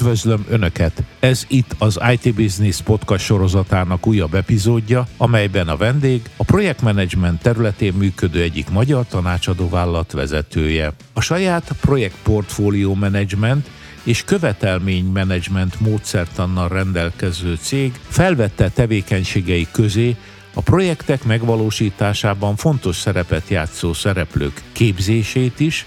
Üdvözlöm Önöket! Ez itt az IT Business podcast sorozatának újabb epizódja, amelyben a vendég a projektmenedzsment területén működő egyik magyar tanácsadó vállalat vezetője. A saját projektportfólió menedzsment és követelménymenedzsment módszertannal rendelkező cég felvette tevékenységei közé a projektek megvalósításában fontos szerepet játszó szereplők képzését is,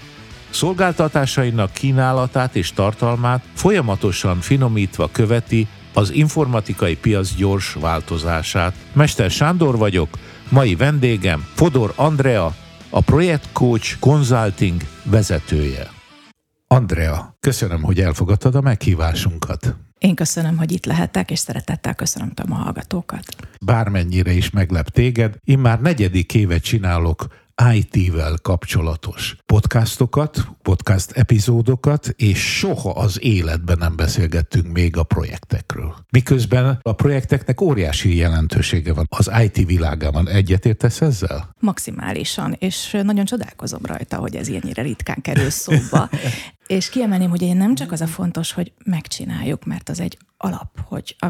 szolgáltatásainak kínálatát és tartalmát folyamatosan finomítva követi az informatikai piac gyors változását. Mester Sándor vagyok, mai vendégem Fodor Andrea, a Project Coach Consulting vezetője. Andrea, köszönöm, hogy elfogadtad a meghívásunkat. Én köszönöm, hogy itt lehetek, és szeretettel köszönöm a hallgatókat. Bármennyire is meglep téged, én már negyedik évet csinálok IT-vel kapcsolatos podcastokat, podcast epizódokat, és soha az életben nem beszélgettünk még a projektekről. Miközben a projekteknek óriási jelentősége van az IT világában. Egyetértesz ezzel? Maximálisan, és nagyon csodálkozom rajta, hogy ez ilyennyire ritkán kerül szóba. És kiemelném, hogy nem csak az a fontos, hogy megcsináljuk, mert az egy alap, hogy, a,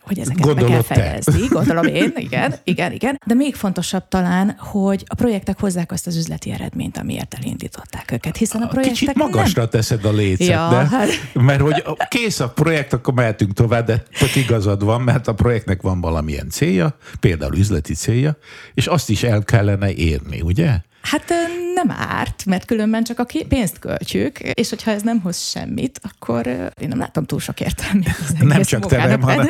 hogy ezeket Gondolod be kell fejezni. Te. Gondolom én, igen, igen, igen. De még fontosabb talán, hogy a projektek hozzák azt az üzleti eredményt, amiért elindították őket. Hiszen a projektek Kicsit magasra nem... teszed a lécet, ja, de, hát... mert hogy kész a projekt, akkor mehetünk tovább, de tök igazad van, mert a projektnek van valamilyen célja, például üzleti célja, és azt is el kellene érni, ugye? Hát nem árt, mert különben csak a pénzt költjük, és hogyha ez nem hoz semmit, akkor én nem látom túl sok értelmét. Nem csak te nem, hanem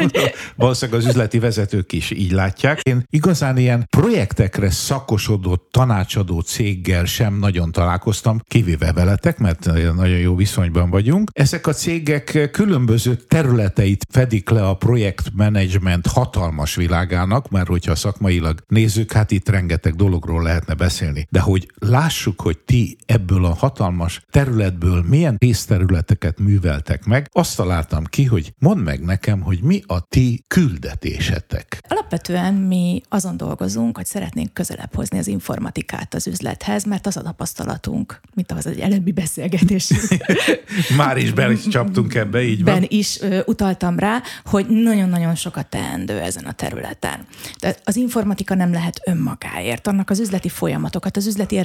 valószínűleg az üzleti vezetők is így látják. Én igazán ilyen projektekre szakosodott tanácsadó céggel sem nagyon találkoztam, kivéve veletek, mert nagyon jó viszonyban vagyunk. Ezek a cégek különböző területeit fedik le a projektmenedzsment hatalmas világának, mert hogyha szakmailag nézzük, hát itt rengeteg dologról lehetne beszélni. De hogy lássuk, hogy ti ebből a hatalmas területből milyen részterületeket műveltek meg, azt találtam ki, hogy mondd meg nekem, hogy mi a ti küldetésetek. Alapvetően mi azon dolgozunk, hogy szeretnénk közelebb hozni az informatikát az üzlethez, mert az a tapasztalatunk, mint az egy előbbi beszélgetés. Már is be is csaptunk ebbe, így van. Ben is ö, utaltam rá, hogy nagyon-nagyon sokat teendő ezen a területen. De az informatika nem lehet önmagáért, annak az üzleti folyamatokat, az üzleti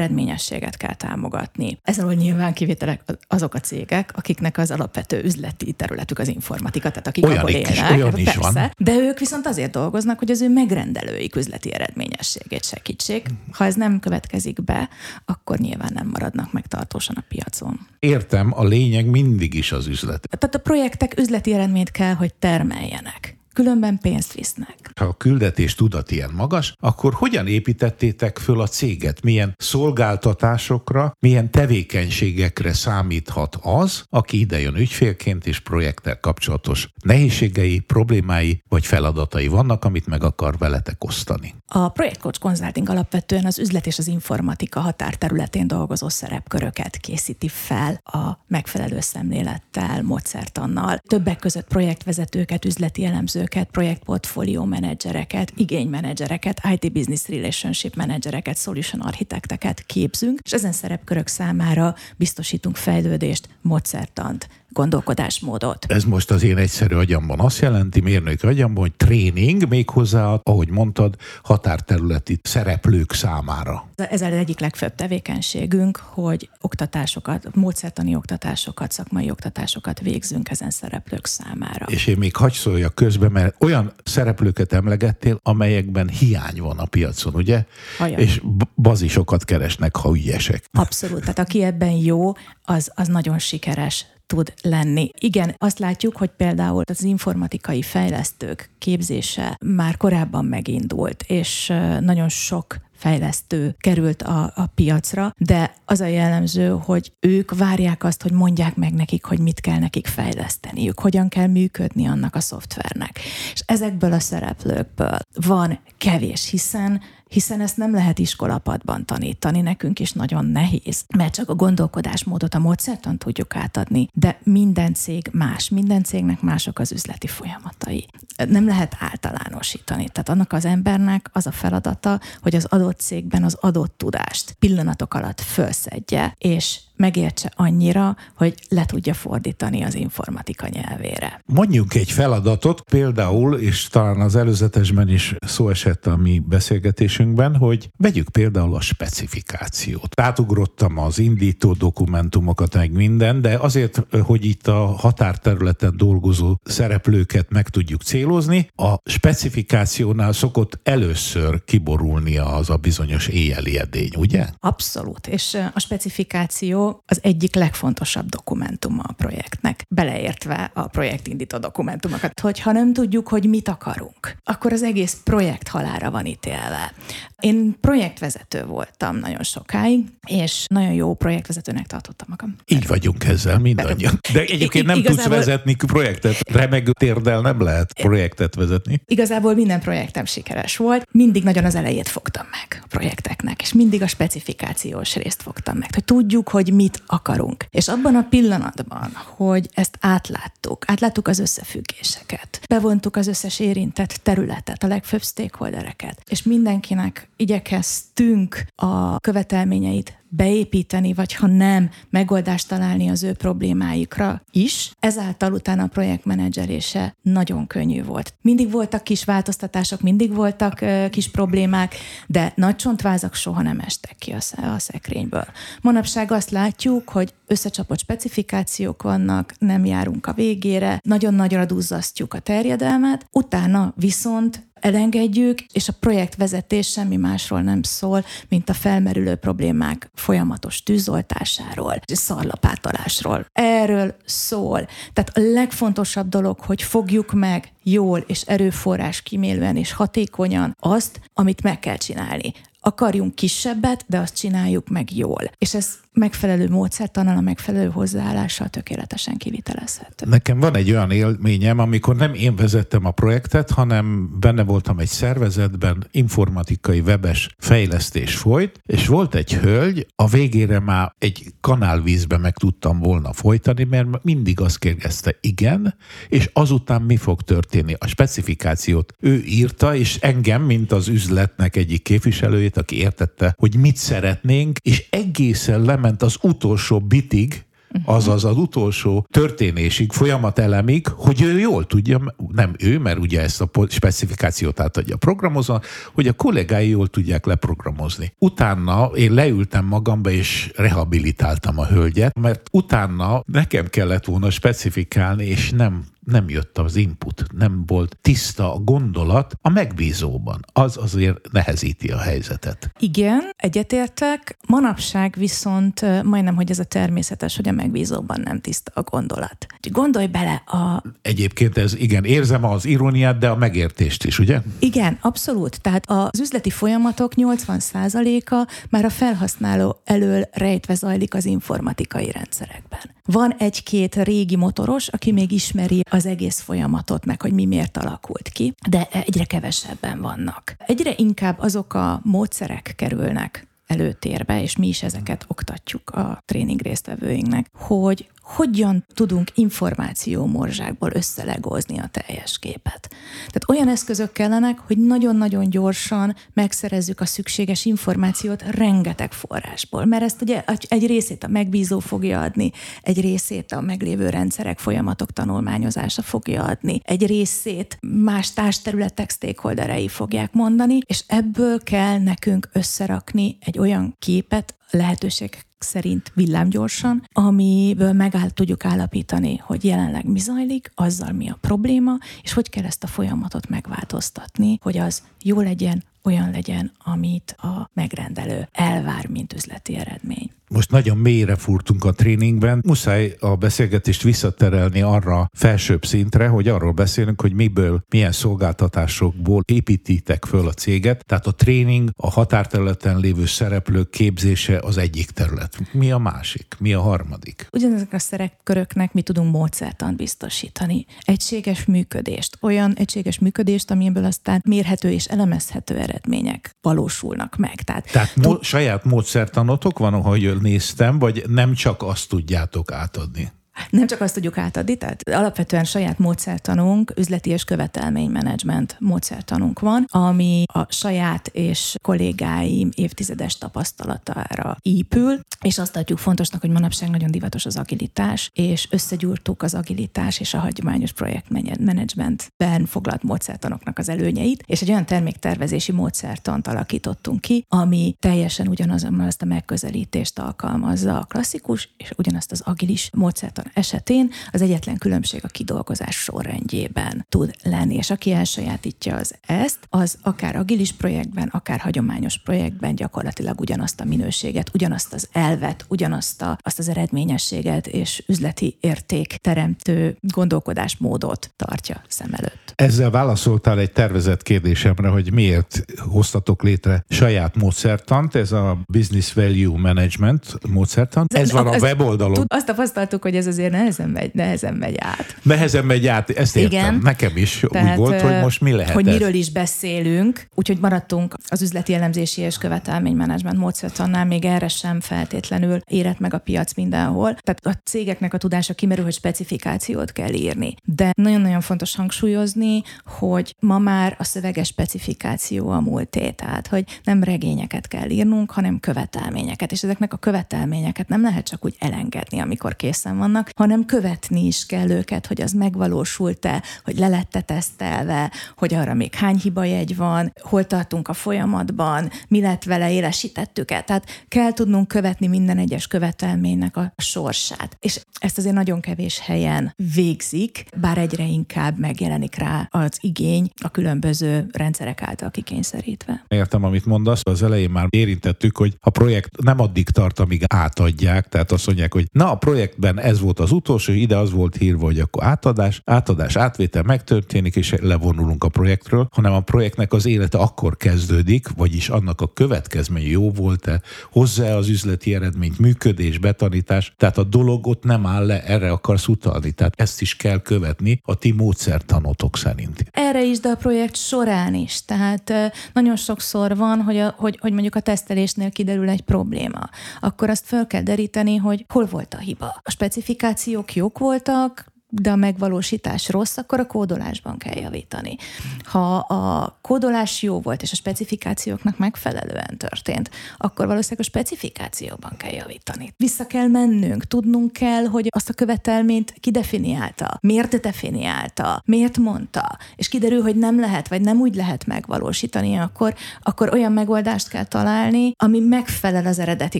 eredményességet kell támogatni. Ezzel nyilván kivételek azok a cégek, akiknek az alapvető üzleti területük az informatika, tehát akik olyan abból élnek. Is, olyan persze, is van. De ők viszont azért dolgoznak, hogy az ő megrendelőik üzleti eredményességét segítsék. Ha ez nem következik be, akkor nyilván nem maradnak meg tartósan a piacon. Értem, a lényeg mindig is az üzlet. Tehát a projektek üzleti eredményt kell, hogy termeljenek különben pénzt visznek. Ha a küldetés tudat ilyen magas, akkor hogyan építettétek föl a céget? Milyen szolgáltatásokra, milyen tevékenységekre számíthat az, aki idejön ügyfélként és projekttel kapcsolatos nehézségei, problémái vagy feladatai vannak, amit meg akar veletek osztani? A Coach Consulting alapvetően az üzlet és az informatika határterületén dolgozó szerepköröket készíti fel a megfelelő szemlélettel, módszertannal. Többek között projektvezetőket, üzleti elemző elemzőket, projektportfólió menedzsereket, igénymenedzsereket, IT Business Relationship menedzsereket, solution architekteket képzünk, és ezen szerepkörök számára biztosítunk fejlődést, módszertant, gondolkodásmódot. Ez most az én egyszerű agyamban azt jelenti, mérnök agyamban, hogy tréning méghozzá, ahogy mondtad, határterületi szereplők számára. Ez az egyik legfőbb tevékenységünk, hogy oktatásokat, módszertani oktatásokat, szakmai oktatásokat végzünk ezen szereplők számára. És én még hagy szóljak közben, mert olyan szereplőket emlegettél, amelyekben hiány van a piacon, ugye? Hajaj. És bazisokat keresnek, ha ügyesek. Abszolút. Tehát aki ebben jó, az, az nagyon sikeres tud lenni. Igen, azt látjuk, hogy például az informatikai fejlesztők képzése már korábban megindult, és nagyon sok fejlesztő került a, a piacra, de az a jellemző, hogy ők várják azt, hogy mondják meg nekik, hogy mit kell nekik fejleszteniük, hogyan kell működni annak a szoftvernek. És ezekből a szereplőkből van kevés, hiszen hiszen ezt nem lehet iskolapadban tanítani, nekünk is nagyon nehéz, mert csak a gondolkodásmódot, a módszertan tudjuk átadni, de minden cég más, minden cégnek mások az üzleti folyamatai. Nem lehet általánosítani. Tehát annak az embernek az a feladata, hogy az adott cégben az adott tudást pillanatok alatt felszedje, és megértse annyira, hogy le tudja fordítani az informatika nyelvére. Mondjunk egy feladatot, például, és talán az előzetesben is szó esett a mi beszélgetésünkben, hogy vegyük például a specifikációt. Átugrottam az indító dokumentumokat, meg minden, de azért, hogy itt a határterületen dolgozó szereplőket meg tudjuk célozni, a specifikációnál szokott először kiborulnia az a bizonyos éjjeli edény, ugye? Abszolút, és a specifikáció az egyik legfontosabb dokumentuma a projektnek, beleértve a projektindító dokumentumokat. Hogyha nem tudjuk, hogy mit akarunk, akkor az egész projekt halára van ítélve. Én projektvezető voltam nagyon sokáig, és nagyon jó projektvezetőnek tartottam magam. Így vagyunk ezzel mindannyian. De egyébként nem igazából, tudsz vezetni projektet, remegő térdel nem lehet projektet vezetni. Igazából minden projektem sikeres volt, mindig nagyon az elejét fogtam meg a projekteknek, és mindig a specifikációs részt fogtam meg, hogy tudjuk, hogy mit akarunk. És abban a pillanatban, hogy ezt átláttuk, átláttuk az összefüggéseket, bevontuk az összes érintett területet, a legfőbb stakeholdereket, és mindenkinek igyekeztünk a követelményeit beépíteni, vagy ha nem, megoldást találni az ő problémáikra is. Ezáltal utána a projektmenedzselése nagyon könnyű volt. Mindig voltak kis változtatások, mindig voltak kis problémák, de nagy csontvázak soha nem estek ki a, a szekrényből. Manapság azt látjuk, hogy összecsapott specifikációk vannak, nem járunk a végére, nagyon nagyra duzzasztjuk a terjedelmet, utána viszont elengedjük, és a projektvezetés semmi másról nem szól, mint a felmerülő problémák folyamatos tűzoltásáról, szarlapátolásról. Erről szól. Tehát a legfontosabb dolog, hogy fogjuk meg jól és erőforrás kimélően és hatékonyan azt, amit meg kell csinálni akarjunk kisebbet, de azt csináljuk meg jól. És ez megfelelő módszertannal, a megfelelő hozzáállással tökéletesen kivitelezhető. Nekem van egy olyan élményem, amikor nem én vezettem a projektet, hanem benne voltam egy szervezetben, informatikai webes fejlesztés folyt, és volt egy hölgy, a végére már egy kanálvízbe meg tudtam volna folytani, mert mindig azt kérdezte, igen, és azután mi fog történni? A specifikációt ő írta, és engem, mint az üzletnek egyik képviselőjét, aki értette, hogy mit szeretnénk, és egészen lem elment az utolsó bitig, azaz az utolsó történésig, folyamatelemig, hogy ő jól tudja, nem ő, mert ugye ezt a specifikációt átadja a programozó, hogy a kollégái jól tudják leprogramozni. Utána én leültem magamba és rehabilitáltam a hölgyet, mert utána nekem kellett volna specifikálni, és nem nem jött az input, nem volt tiszta a gondolat a megbízóban. Az azért nehezíti a helyzetet. Igen, egyetértek. Manapság viszont majdnem, hogy ez a természetes, hogy a megbízóban nem tiszta a gondolat. Gondolj bele a... Egyébként ez igen, érzem az iróniát, de a megértést is, ugye? Igen, abszolút. Tehát az üzleti folyamatok 80%-a már a felhasználó elől rejtve zajlik az informatikai rendszerekben. Van egy-két régi motoros, aki még ismeri az egész folyamatot, meg hogy mi miért alakult ki, de egyre kevesebben vannak. Egyre inkább azok a módszerek kerülnek előtérbe, és mi is ezeket oktatjuk a tréning résztvevőinknek, hogy hogyan tudunk információmorzsákból összelegózni a teljes képet. Tehát olyan eszközök kellenek, hogy nagyon-nagyon gyorsan megszerezzük a szükséges információt rengeteg forrásból, mert ezt ugye egy részét a megbízó fogja adni, egy részét a meglévő rendszerek, folyamatok tanulmányozása fogja adni, egy részét más társterületek stakeholderei fogják mondani, és ebből kell nekünk összerakni egy olyan képet, lehetőség szerint villámgyorsan, amiből megáll tudjuk állapítani, hogy jelenleg mi zajlik, azzal mi a probléma, és hogy kell ezt a folyamatot megváltoztatni, hogy az jó legyen, olyan legyen, amit a megrendelő elvár, mint üzleti eredmény. Most nagyon mélyre furtunk a tréningben. Muszáj a beszélgetést visszaterelni arra felsőbb szintre, hogy arról beszélünk, hogy miből, milyen szolgáltatásokból építitek föl a céget. Tehát a tréning, a határterületen lévő szereplők képzése az egyik terület. Mi a másik? Mi a harmadik? Ugyanezek a szerepköröknek mi tudunk módszertan biztosítani. Egységes működést, olyan egységes működést, amiből aztán mérhető és elemezhető eredmények valósulnak meg. Tehát, Tehát mo- saját módszertanotok van, ahogy néztem, vagy nem csak azt tudjátok átadni? Nem csak azt tudjuk átadni, tehát alapvetően saját módszertanunk, üzleti és követelménymenedzsment módszertanunk van, ami a saját és kollégáim évtizedes tapasztalatára épül, és azt adjuk fontosnak, hogy manapság nagyon divatos az agilitás, és összegyúrtuk az agilitás és a hagyományos projektmenedzsmentben foglalt módszertanoknak az előnyeit, és egy olyan terméktervezési módszertant alakítottunk ki, ami teljesen ugyanazon azt a megközelítést alkalmazza a klasszikus, és ugyanazt az agilis módszertan módszertan esetén az egyetlen különbség a kidolgozás sorrendjében tud lenni, és aki elsajátítja az ezt, az akár agilis projektben, akár hagyományos projektben gyakorlatilag ugyanazt a minőséget, ugyanazt az elvet, ugyanazt a, azt az eredményességet és üzleti érték teremtő gondolkodásmódot tartja szem előtt. Ezzel válaszoltál egy tervezett kérdésemre, hogy miért hoztatok létre saját módszertant, ez a Business Value Management módszertan. Ez, ez van a weboldalon. Azt tapasztaltuk, hogy ez azért nehezen megy, nehezen megy át. Nehezen megy át, ezt értem. Igen. Nekem is Tehát, úgy volt, hogy most mi lehet Hogy miről is beszélünk, úgyhogy maradtunk az üzleti elemzési és követelménymenedzsment módszertannál, még erre sem feltétlenül érett meg a piac mindenhol. Tehát a cégeknek a tudása kimerül, hogy specifikációt kell írni. De nagyon-nagyon fontos hangsúlyozni, hogy ma már a szöveges specifikáció a múlté, tehát hogy nem regényeket kell írnunk, hanem követelményeket, és ezeknek a követelményeket nem lehet csak úgy elengedni, amikor készen vannak, vannak, hanem követni is kell őket, hogy az megvalósult-e, hogy le lett tesztelve, hogy arra még hány hibajegy van, hol tartunk a folyamatban, mi lett vele, élesítettük-e. Tehát kell tudnunk követni minden egyes követelménynek a sorsát. És ezt azért nagyon kevés helyen végzik, bár egyre inkább megjelenik rá az igény a különböző rendszerek által kikényszerítve. Értem, amit mondasz. Az elején már érintettük, hogy a projekt nem addig tart, amíg átadják, tehát azt mondják, hogy na a projektben ez volt az utolsó, ide az volt hírva, hogy akkor átadás, átadás, átvétel megtörténik, és levonulunk a projektről, hanem a projektnek az élete akkor kezdődik, vagyis annak a következménye jó volt-e, hozzá az üzleti eredményt, működés, betanítás, tehát a dolog ott nem áll le, erre akarsz utalni, tehát ezt is kell követni a ti módszertanotok szerint. Erre is, de a projekt során is, tehát nagyon sokszor van, hogy, a, hogy, hogy mondjuk a tesztelésnél kiderül egy probléma, akkor azt föl kell deríteni, hogy hol volt a hiba. A specifikus specifikációk jók voltak, de a megvalósítás rossz, akkor a kódolásban kell javítani. Ha a kódolás jó volt, és a specifikációknak megfelelően történt, akkor valószínűleg a specifikációban kell javítani. Vissza kell mennünk, tudnunk kell, hogy azt a követelményt kidefiniálta, miért definiálta, miért mondta, és kiderül, hogy nem lehet, vagy nem úgy lehet megvalósítani, akkor, akkor olyan megoldást kell találni, ami megfelel az eredeti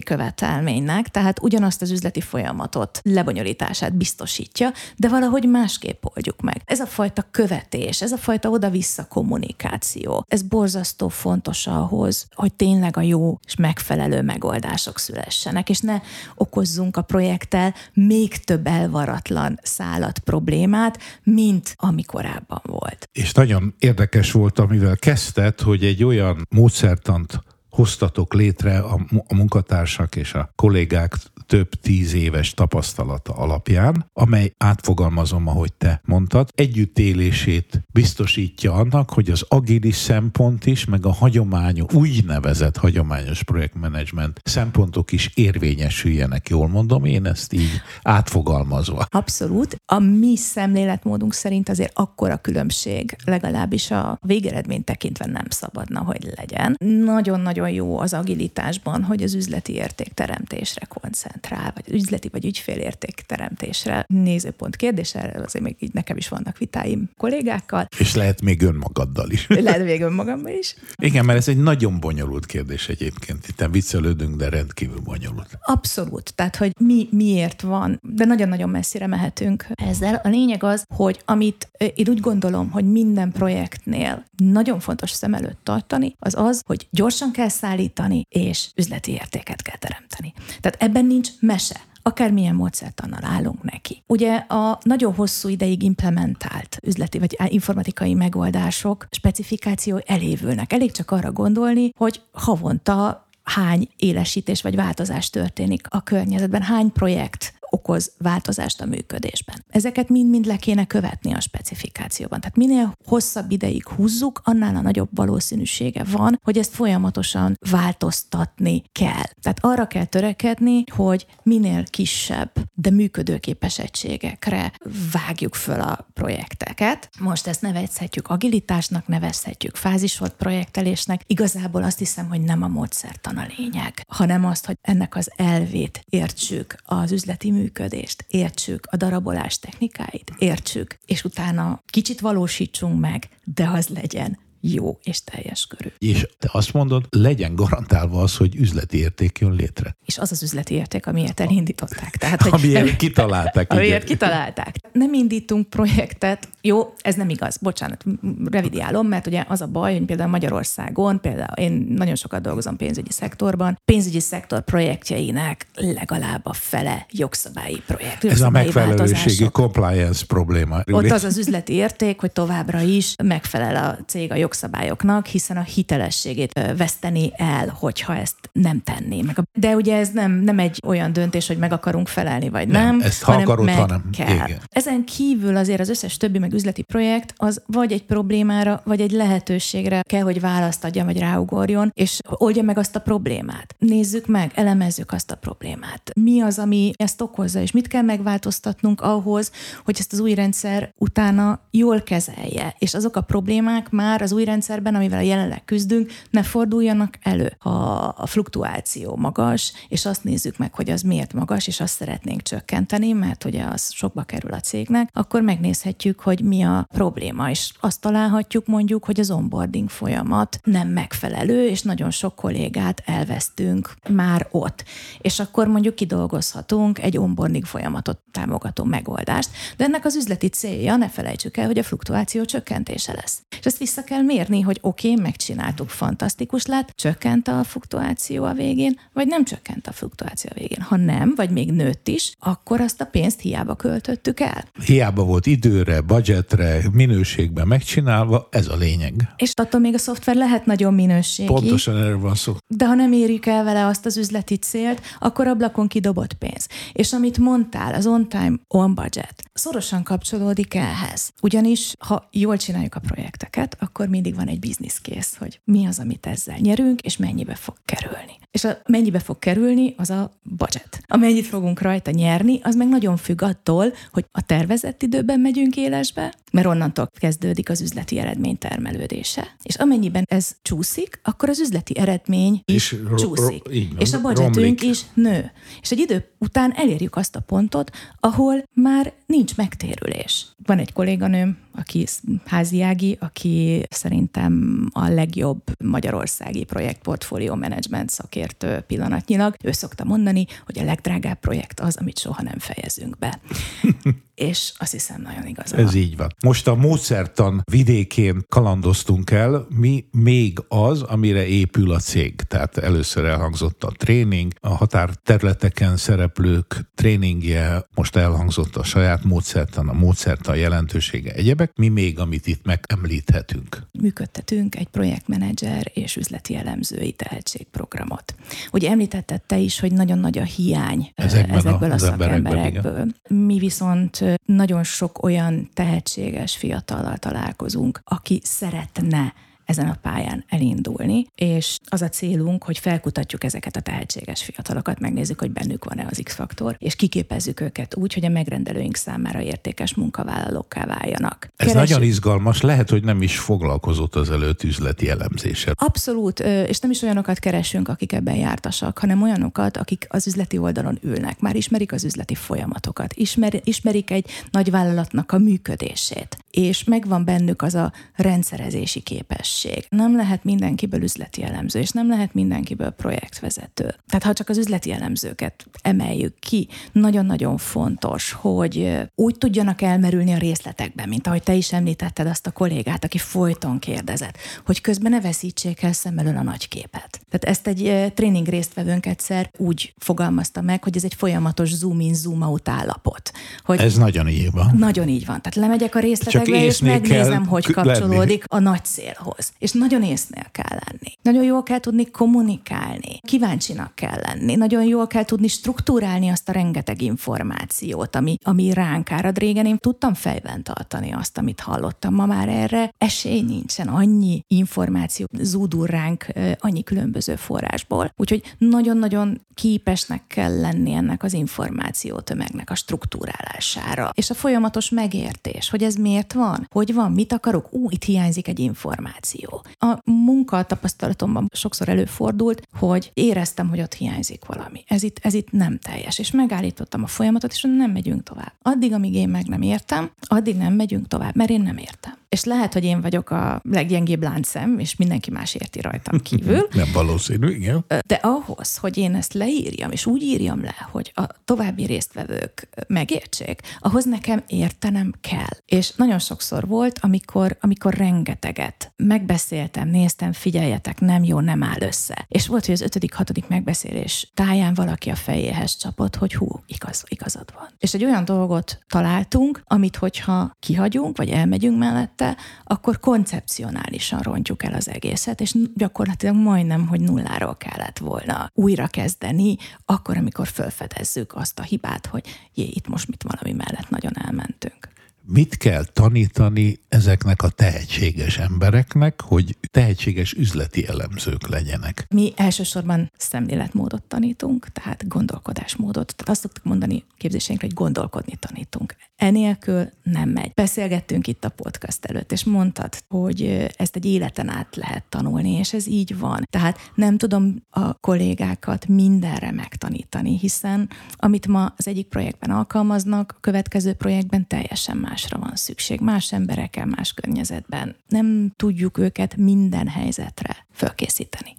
követelménynek, tehát ugyanazt az üzleti folyamatot, lebonyolítását biztosítja, de valahogy másképp oldjuk meg. Ez a fajta követés, ez a fajta oda-vissza kommunikáció, ez borzasztó fontos ahhoz, hogy tényleg a jó és megfelelő megoldások szülessenek, és ne okozzunk a projekttel még több elvaratlan szállat problémát, mint ami korábban volt. És nagyon érdekes volt, amivel kezdett, hogy egy olyan módszertant hoztatok létre a, a munkatársak és a kollégák több tíz éves tapasztalata alapján, amely átfogalmazom, ahogy te mondtad, együttélését biztosítja annak, hogy az agilis szempont is, meg a hagyományos, úgynevezett hagyományos projektmenedzsment szempontok is érvényesüljenek. Jól mondom én ezt így átfogalmazva. Abszolút. A mi szemléletmódunk szerint azért akkora különbség, legalábbis a végeredményt tekintve nem szabadna, hogy legyen. Nagyon-nagyon jó az agilitásban, hogy az üzleti értékteremtésre koncentrál vagy üzleti vagy ügyfélértékteremtésre nézőpont kérdése, erről azért még így nekem is vannak vitáim kollégákkal. És lehet még önmagaddal is. Lehet még önmagammal is. Igen, mert ez egy nagyon bonyolult kérdés egyébként. Itt viccelődünk, de rendkívül bonyolult. Abszolút. Tehát, hogy mi miért van, de nagyon-nagyon messzire mehetünk ezzel. A lényeg az, hogy amit én úgy gondolom, hogy minden projektnél nagyon fontos szem előtt tartani, az az, hogy gyorsan kell szállítani, és üzleti értéket kell teremteni. Tehát ebben nincs mese akármilyen módszertannal állunk neki. Ugye a nagyon hosszú ideig implementált üzleti vagy informatikai megoldások specifikáció elévülnek. Elég csak arra gondolni, hogy havonta hány élesítés vagy változás történik a környezetben, hány projekt okoz változást a működésben. Ezeket mind-mind le kéne követni a specifikációban. Tehát minél hosszabb ideig húzzuk, annál a nagyobb valószínűsége van, hogy ezt folyamatosan változtatni kell. Tehát arra kell törekedni, hogy minél kisebb, de működőképes egységekre vágjuk föl a projekteket. Most ezt nevezhetjük agilitásnak, nevezhetjük fázisort projektelésnek. Igazából azt hiszem, hogy nem a módszertan a lényeg, hanem azt, hogy ennek az elvét értsük az üzleti mű működést, értsük a darabolás technikáit, értsük, és utána kicsit valósítsunk meg, de az legyen jó és teljes körű. És te azt mondod, legyen garantálva az, hogy üzleti érték jön létre. És az az üzleti érték, amiért elindították. Tehát, hogy amiért kitalálták. amiért kitalálták. Nem indítunk projektet, jó, ez nem igaz, bocsánat, revidiálom, mert ugye az a baj, hogy például Magyarországon, például én nagyon sokat dolgozom pénzügyi szektorban, pénzügyi szektor projektjeinek legalább a fele jogszabályi projekt. Ez a megfelelőségi compliance probléma. Ott az az üzleti érték, hogy továbbra is megfelel a cég a jogszabályoknak, hiszen a hitelességét veszteni el, hogyha ezt nem tenné meg. De ugye ez nem, nem egy olyan döntés, hogy meg akarunk felelni, vagy nem, nem ezt ha hanem akarod, meg hanem kell. Igen. Ezen kívül azért az összes többi meg üzleti projekt az vagy egy problémára, vagy egy lehetőségre kell, hogy választ adja, vagy ráugorjon, és oldja meg azt a problémát. Nézzük meg, elemezzük azt a problémát. Mi az, ami ezt okozza, és mit kell megváltoztatnunk ahhoz, hogy ezt az új rendszer utána jól kezelje, és azok a problémák már az új rendszerben, amivel jelenleg küzdünk, ne forduljanak elő. Ha a fluktuáció magas, és azt nézzük meg, hogy az miért magas, és azt szeretnénk csökkenteni, mert ugye az sokba kerül a cégnek, akkor megnézhetjük, hogy mi a probléma, és azt találhatjuk mondjuk, hogy az onboarding folyamat nem megfelelő, és nagyon sok kollégát elvesztünk már ott. És akkor mondjuk kidolgozhatunk egy onboarding folyamatot támogató megoldást, de ennek az üzleti célja, ne felejtsük el, hogy a fluktuáció csökkentése lesz. És ezt vissza kell mérni, hogy oké, okay, megcsináltuk, fantasztikus lett, csökkent a fluktuáció a végén, vagy nem csökkent a fluktuáció a végén. Ha nem, vagy még nőtt is, akkor azt a pénzt hiába költöttük el. Hiába volt időre, budgetre, minőségben megcsinálva, ez a lényeg. És attól még a szoftver lehet nagyon minőségi. Pontosan erről van szó. De ha nem érjük el vele azt az üzleti célt, akkor ablakon kidobott pénz. És amit mondtál, az on-time, on-budget, szorosan kapcsolódik ehhez. Ugyanis, ha jól csináljuk a projekteket, akkor mindig van egy bizniszkész, hogy mi az, amit ezzel nyerünk, és mennyibe fog kerülni. És a mennyibe fog kerülni, az a budget. Amennyit fogunk rajta nyerni, az meg nagyon függ attól, hogy a tervezett időben megyünk élesbe, mert onnantól kezdődik az üzleti eredmény termelődése. És amennyiben ez csúszik, akkor az üzleti eredmény is ro- csúszik. Ro- és a budgetünk romlik. is nő. És egy idő után elérjük azt a pontot, ahol már nincs megtérülés. Van egy kolléganőm, aki háziági, aki szerintem a legjobb magyarországi projektportfólió menedzsment szakértő pillanatnyilag. Ő szokta mondani, hogy a legdrágább projekt az, amit soha nem fejezünk be. és azt hiszem nagyon igaz. Ez így van. Most a módszertan vidékén kalandoztunk el, mi még az, amire épül a cég. Tehát először elhangzott a tréning, a határterületeken szereplők tréningje, most elhangzott a saját módszertan, a módszertan jelentősége, egyebek. Mi még, amit itt megemlíthetünk? Működtetünk egy projektmenedzser és üzleti elemzői tehetségprogramot. Ugye említetted te is, hogy nagyon nagy a hiány Ezekben ezekből a, a szakemberekből. Mi viszont nagyon sok olyan tehetséges fiatallal találkozunk, aki szeretne ezen a pályán elindulni, és az a célunk, hogy felkutatjuk ezeket a tehetséges fiatalokat, megnézzük, hogy bennük van-e az X-faktor, és kiképezzük őket úgy, hogy a megrendelőink számára értékes munkavállalókká váljanak. Ez Keresünk... nagyon izgalmas, lehet, hogy nem is foglalkozott az előtt üzleti elemzéssel. Abszolút, és nem is olyanokat keresünk, akik ebben jártasak, hanem olyanokat, akik az üzleti oldalon ülnek, már ismerik az üzleti folyamatokat, ismer, ismerik egy nagy vállalatnak a működését, és megvan bennük az a rendszerezési képesség személyesség. Nem lehet mindenkiből üzleti elemző, és nem lehet mindenkiből projektvezető. Tehát ha csak az üzleti elemzőket emeljük ki, nagyon-nagyon fontos, hogy úgy tudjanak elmerülni a részletekben, mint ahogy te is említetted azt a kollégát, aki folyton kérdezett, hogy közben ne veszítsék el szem elől a nagy képet. Tehát ezt egy tréning résztvevőnk egyszer úgy fogalmazta meg, hogy ez egy folyamatos zoom in, zoom out állapot. Hogy ez nagyon így van. Nagyon így van. Tehát lemegyek a részletekbe, és megnézem, kell hogy kapcsolódik lenni. a nagy célhoz. És nagyon észnél kell lenni. Nagyon jól kell tudni kommunikálni. Kíváncsinak kell lenni. Nagyon jól kell tudni struktúrálni azt a rengeteg információt, ami, ami ránk árad. Régen én tudtam fejben tartani azt, amit hallottam. Ma már erre esély nincsen. Annyi információ zúdul ránk annyi különböző forrásból. Úgyhogy nagyon-nagyon képesnek kell lenni ennek az információ tömegnek a struktúrálására. És a folyamatos megértés, hogy ez miért van, hogy van, mit akarok, ú, itt hiányzik egy információ. A munka tapasztalatomban sokszor előfordult, hogy éreztem, hogy ott hiányzik valami. Ez itt, ez itt nem teljes. És megállítottam a folyamatot, és nem megyünk tovább. Addig, amíg én meg nem értem, addig nem megyünk tovább, mert én nem értem. És lehet, hogy én vagyok a leggyengébb láncszem, és mindenki más érti rajtam kívül. nem valószínű, igen. De ahhoz, hogy én ezt leírjam, és úgy írjam le, hogy a további résztvevők megértsék, ahhoz nekem értenem kell. És nagyon sokszor volt, amikor, amikor rengeteget megbeszéltem, néztem, figyeljetek, nem jó, nem áll össze. És volt, hogy az ötödik, hatodik megbeszélés táján valaki a fejéhez csapott, hogy hú, igaz, igazad van. És egy olyan dolgot találtunk, amit hogyha kihagyunk, vagy elmegyünk mellette, akkor koncepcionálisan rontjuk el az egészet, és gyakorlatilag majdnem, hogy nulláról kellett volna újra kezdeni, akkor, amikor felfedezzük azt a hibát, hogy jé, itt most mit valami mellett nagyon elmentünk mit kell tanítani ezeknek a tehetséges embereknek, hogy tehetséges üzleti elemzők legyenek? Mi elsősorban szemléletmódot tanítunk, tehát gondolkodásmódot. Tehát azt szoktuk mondani képzéseinkre, hogy gondolkodni tanítunk. Enélkül nem megy. Beszélgettünk itt a podcast előtt, és mondtad, hogy ezt egy életen át lehet tanulni, és ez így van. Tehát nem tudom a kollégákat mindenre megtanítani, hiszen amit ma az egyik projektben alkalmaznak, a következő projektben teljesen más másra van szükség, más emberekkel, más környezetben. Nem tudjuk őket minden helyzetre fölkészíteni.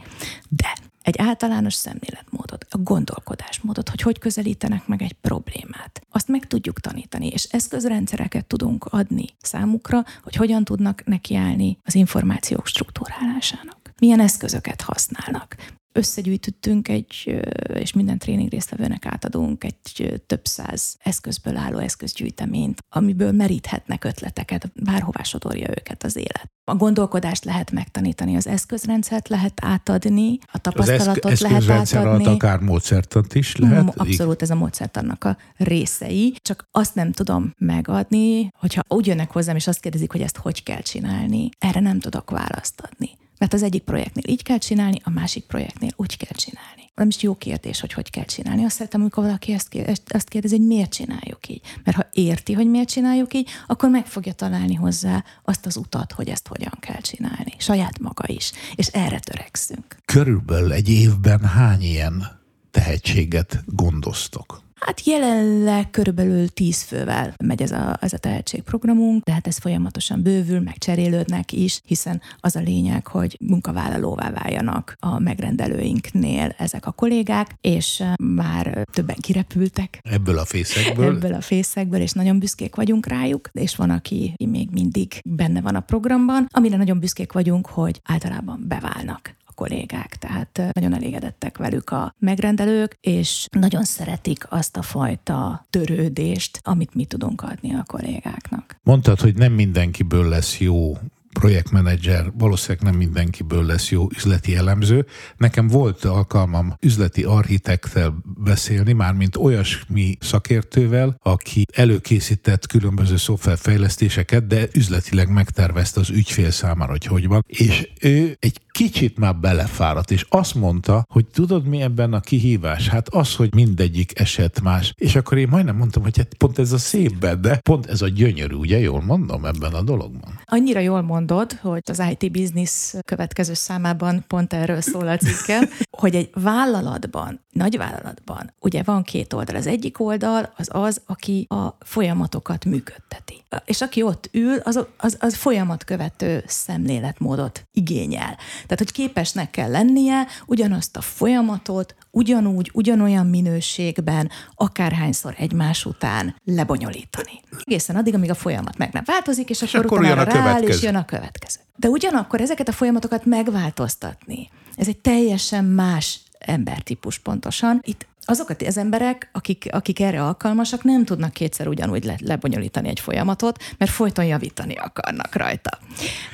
De egy általános szemléletmódot, a gondolkodásmódot, hogy hogy közelítenek meg egy problémát. Azt meg tudjuk tanítani, és eszközrendszereket tudunk adni számukra, hogy hogyan tudnak nekiállni az információk struktúrálásának. Milyen eszközöket használnak, összegyűjtöttünk egy, és minden tréning résztvevőnek átadunk egy több száz eszközből álló eszközgyűjteményt, amiből meríthetnek ötleteket, bárhová sodorja őket az élet. A gondolkodást lehet megtanítani, az eszközrendszert lehet átadni, a tapasztalatot az lehet átadni. alatt akár módszertant is lehet? Abszolút ez a módszertannak a részei, csak azt nem tudom megadni, hogyha úgy jönnek hozzám, és azt kérdezik, hogy ezt hogy kell csinálni, erre nem tudok választ adni. Mert az egyik projektnél így kell csinálni, a másik projektnél úgy kell csinálni. Nem is jó kérdés, hogy hogy kell csinálni. Azt szeretem, amikor valaki ezt, kérdezi, azt kérdezi, hogy miért csináljuk így. Mert ha érti, hogy miért csináljuk így, akkor meg fogja találni hozzá azt az utat, hogy ezt hogyan kell csinálni. Saját maga is. És erre törekszünk. Körülbelül egy évben hány ilyen tehetséget gondoztok? Hát jelenleg körülbelül tíz fővel megy ez a, ez a tehetségprogramunk, de hát ez folyamatosan bővül, meg cserélődnek is, hiszen az a lényeg, hogy munkavállalóvá váljanak a megrendelőinknél ezek a kollégák, és már többen kirepültek. Ebből a fészekből? Ebből a fészekből, és nagyon büszkék vagyunk rájuk, és van, aki még mindig benne van a programban, amire nagyon büszkék vagyunk, hogy általában beválnak kollégák, tehát nagyon elégedettek velük a megrendelők, és nagyon szeretik azt a fajta törődést, amit mi tudunk adni a kollégáknak. Mondtad, hogy nem mindenkiből lesz jó projektmenedzser, valószínűleg nem mindenkiből lesz jó üzleti elemző. Nekem volt alkalmam üzleti architektel beszélni, mármint olyasmi szakértővel, aki előkészített különböző szoftverfejlesztéseket, de üzletileg megtervezte az ügyfél számára, hogy hogy van. És ő egy kicsit már belefáradt, és azt mondta, hogy tudod mi ebben a kihívás? Hát az, hogy mindegyik eset más. És akkor én majdnem mondtam, hogy hát pont ez a szép de pont ez a gyönyörű, ugye jól mondom ebben a dologban? Annyira jól mondod, hogy az IT business következő számában pont erről szól a cikkem, hogy egy vállalatban, nagy vállalatban, ugye van két oldal. Az egyik oldal az az, aki a folyamatokat működteti. És aki ott ül, az, az, az folyamatkövető szemléletmódot igényel. Tehát, hogy képesnek kell lennie ugyanazt a folyamatot, ugyanúgy, ugyanolyan minőségben, akárhányszor egymás után lebonyolítani. Egészen addig, amíg a folyamat meg nem változik, és, és akkor, akkor utána rááll, és jön a következő. De ugyanakkor ezeket a folyamatokat megváltoztatni, ez egy teljesen más embertípus pontosan. Itt azokat az emberek, akik, akik erre alkalmasak, nem tudnak kétszer ugyanúgy le, lebonyolítani egy folyamatot, mert folyton javítani akarnak rajta.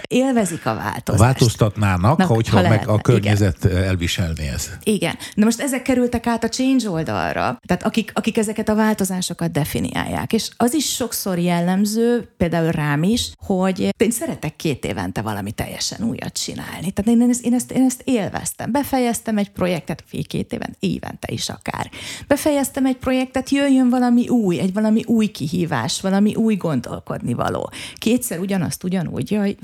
Élvezik a változást. Változtatnának, Na, hogyha ha meg a környezet igen. elviselné ezt. Igen. Na most ezek kerültek át a change oldalra, tehát akik, akik ezeket a változásokat definiálják. És az is sokszor jellemző, például rám is, hogy én szeretek két évente valami teljesen újat csinálni. Tehát én ezt, én ezt, én ezt élveztem. Befejeztem egy projektet, két évente, évente is akár akár. Befejeztem egy projektet, jöjjön valami új, egy valami új kihívás, valami új gondolkodni való. Kétszer ugyanazt ugyanúgy, jaj.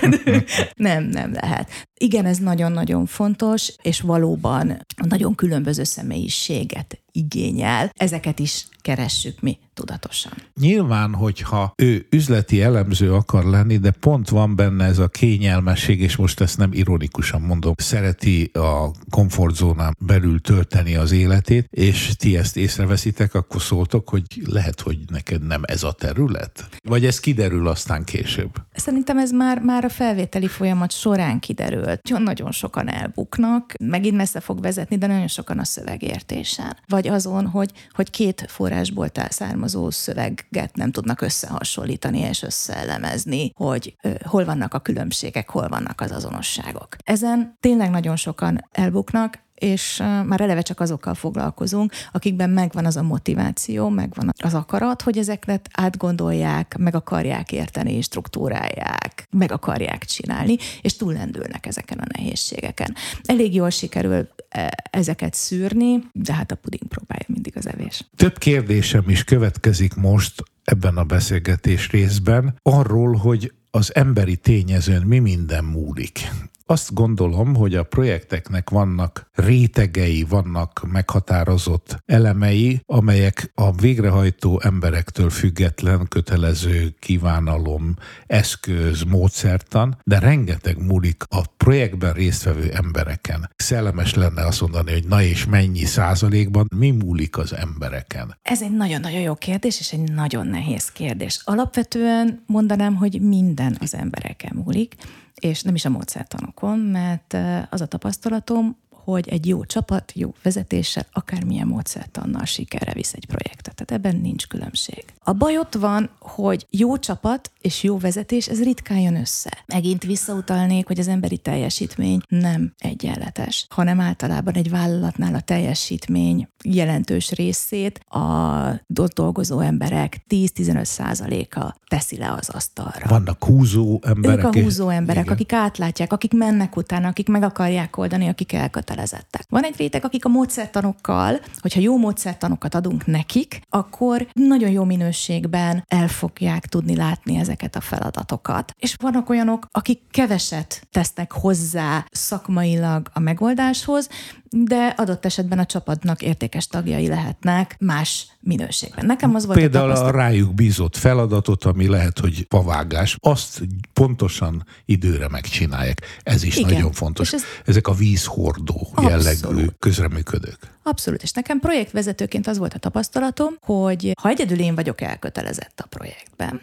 nem, nem lehet. Igen, ez nagyon-nagyon fontos, és valóban nagyon különböző személyiséget igényel. Ezeket is keressük mi tudatosan. Nyilván, hogyha ő üzleti elemző akar lenni, de pont van benne ez a kényelmesség, és most ezt nem ironikusan mondom, szereti a komfortzónán belül tölteni az életét, és ti ezt észreveszitek, akkor szóltok, hogy lehet, hogy neked nem ez a terület? Vagy ez kiderül aztán később? Szerintem ez már, már a felvételi folyamat során kiderült. Nagyon sokan elbuknak, megint messze fog vezetni, de nagyon sokan a szövegértésen. Vagy azon, hogy, hogy két forrásból származó szöveget nem tudnak összehasonlítani és összeelemezni, hogy hol vannak a különbségek, hol vannak az azonosságok. Ezen tényleg nagyon sokan elbuknak, és már eleve csak azokkal foglalkozunk, akikben megvan az a motiváció, megvan az akarat, hogy ezeket átgondolják, meg akarják érteni, struktúrálják, meg akarják csinálni, és túllendülnek ezeken a nehézségeken. Elég jól sikerül ezeket szűrni, de hát a puding próbálja mindig az evés. Több kérdésem is következik most ebben a beszélgetés részben arról, hogy az emberi tényezőn mi minden múlik. Azt gondolom, hogy a projekteknek vannak rétegei, vannak meghatározott elemei, amelyek a végrehajtó emberektől független kötelező kívánalom, eszköz, módszertan, de rengeteg múlik a projektben résztvevő embereken. Szellemes lenne azt mondani, hogy na és mennyi százalékban mi múlik az embereken? Ez egy nagyon-nagyon jó kérdés, és egy nagyon nehéz kérdés. Alapvetően mondanám, hogy minden az embereken múlik és nem is a módszertanokon, mert az a tapasztalatom, hogy egy jó csapat, jó vezetéssel, akármilyen módszertannal sikerre visz egy projektet. Tehát ebben nincs különbség. A baj ott van, hogy jó csapat és jó vezetés, ez ritkán jön össze. Megint visszautalnék, hogy az emberi teljesítmény nem egyenletes, hanem általában egy vállalatnál a teljesítmény jelentős részét a dolgozó emberek 10-15 százaléka teszi le az asztalra. Vannak húzó emberek. Ők a húzó emberek, igen. akik átlátják, akik mennek utána, akik meg akarják oldani, akik elkötelezettek. Van egy réteg, akik a módszertanokkal, hogyha jó módszertanokat adunk nekik, akkor nagyon jó minőségben el fogják tudni látni ezeket a feladatokat. És vannak olyanok, akik keveset tesznek hozzá szakmailag a megoldáshoz, de adott esetben a csapatnak értékes tagjai lehetnek más minőségben. Nekem az volt Például a, a rájuk bízott feladatot, ami lehet, hogy pavágás, azt pontosan időre megcsinálják. Ez is Igen. nagyon fontos. Ez... Ezek a vízhordó jellegű közreműködők. Abszolút, és nekem projektvezetőként az volt a tapasztalatom, hogy ha egyedül én vagyok elkötelezett a projektben,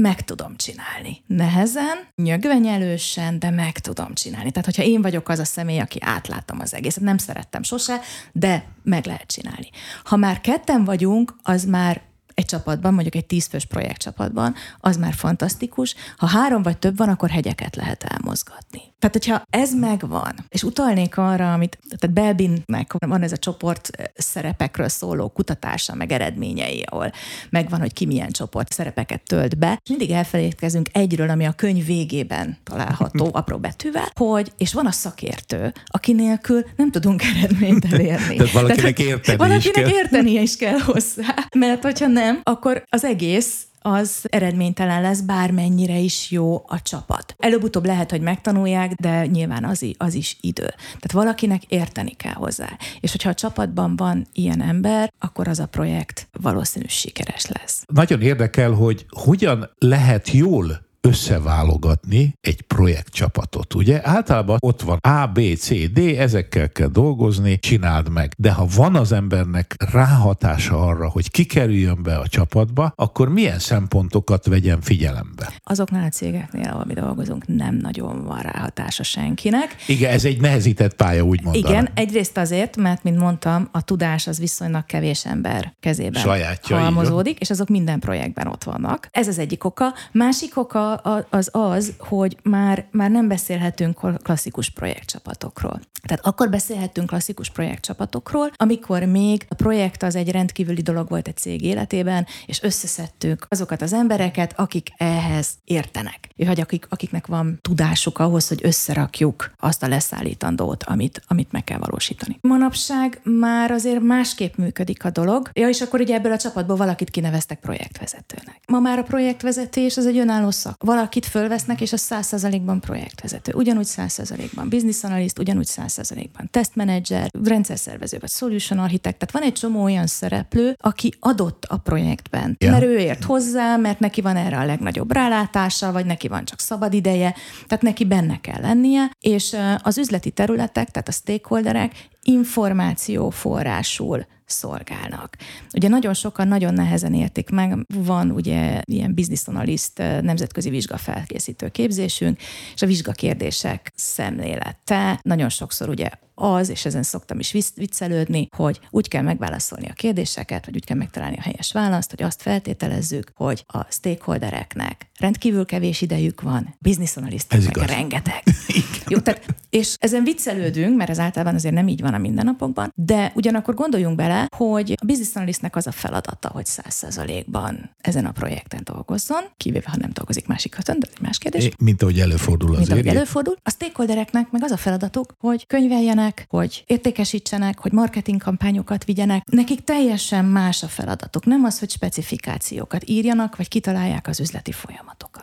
meg tudom csinálni. Nehezen, nyögvenyelősen, de meg tudom csinálni. Tehát, hogyha én vagyok az a személy, aki átlátom az egészet, nem szerettem sose, de meg lehet csinálni. Ha már ketten vagyunk, az már egy csapatban, mondjuk egy tízfős projektcsapatban, az már fantasztikus. Ha három vagy több van, akkor hegyeket lehet elmozgatni. Tehát, hogyha ez megvan, és utalnék arra, amit, tehát Belbinnek van ez a csoport szerepekről szóló kutatása, meg eredményei, ahol megvan, hogy ki milyen csoport szerepeket tölt be. Mindig elfelejtkezünk egyről, ami a könyv végében található apró betűvel, hogy, és van a szakértő, aki nélkül nem tudunk eredményt elérni. Tehát valakinek Tehát, érteni valakinek is kell. értenie is kell hozzá, mert hogyha nem, akkor az egész az eredménytelen lesz, bármennyire is jó a csapat. Előbb-utóbb lehet, hogy megtanulják, de nyilván az, az is idő. Tehát valakinek érteni kell hozzá. És hogyha a csapatban van ilyen ember, akkor az a projekt valószínűleg sikeres lesz. Nagyon érdekel, hogy hogyan lehet jól összeválogatni egy projektcsapatot, ugye? Általában ott van A, B, C, D, ezekkel kell dolgozni, csináld meg. De ha van az embernek ráhatása arra, hogy kikerüljön be a csapatba, akkor milyen szempontokat vegyen figyelembe? Azoknál a cégeknél, ahol mi dolgozunk, nem nagyon van ráhatása senkinek. Igen, ez egy nehezített pálya, úgy mondani. Igen, egyrészt azért, mert, mint mondtam, a tudás az viszonylag kevés ember kezében Sajátja, halmozódik, és azok minden projektben ott vannak. Ez az egyik oka. Másik oka az az, hogy már, már nem beszélhetünk klasszikus projektcsapatokról. Tehát akkor beszélhetünk klasszikus projektcsapatokról, amikor még a projekt az egy rendkívüli dolog volt egy cég életében, és összeszedtük azokat az embereket, akik ehhez értenek. Vagy akik, akiknek van tudásuk ahhoz, hogy összerakjuk azt a leszállítandót, amit, amit meg kell valósítani. Manapság már azért másképp működik a dolog. Ja, és akkor ugye ebből a csapatból valakit kineveztek projektvezetőnek. Ma már a projektvezetés az egy önálló szak. Valakit fölvesznek, és a 100%-ban projektvezető. Ugyanúgy 100%-ban business analyst, ugyanúgy 100 100%-ban tesztmenedzser, rendszerszervező vagy solution architect, tehát van egy csomó olyan szereplő, aki adott a projektben, ja. mert ő ért hozzá, mert neki van erre a legnagyobb rálátása, vagy neki van csak szabad ideje, tehát neki benne kell lennie, és az üzleti területek, tehát a stakeholderek információforrásul szolgálnak. Ugye nagyon sokan nagyon nehezen értik meg, van ugye ilyen business analyst nemzetközi vizsgafelkészítő képzésünk, és a vizsgakérdések szemlélete nagyon sokszor ugye az, és ezen szoktam is viccelődni, hogy úgy kell megválaszolni a kérdéseket, vagy úgy kell megtalálni a helyes választ, hogy azt feltételezzük, hogy a stakeholdereknek rendkívül kevés idejük van, business analyszteknek rengeteg. Jó, tehát, és ezen viccelődünk, mert ez általában azért nem így van a mindennapokban, de ugyanakkor gondoljunk bele, hogy a business analystnek az a feladata, hogy száz százalékban ezen a projekten dolgozzon, kivéve ha nem dolgozik másik haton, de egy más kérdés. É, mint ahogy előfordul az Mint ahogy előfordul. A stakeholdereknek meg az a feladatuk, hogy könyveljenek, tegyenek, hogy értékesítsenek, hogy marketing kampányokat vigyenek. Nekik teljesen más a feladatuk. Nem az, hogy specifikációkat írjanak, vagy kitalálják az üzleti folyamatokat.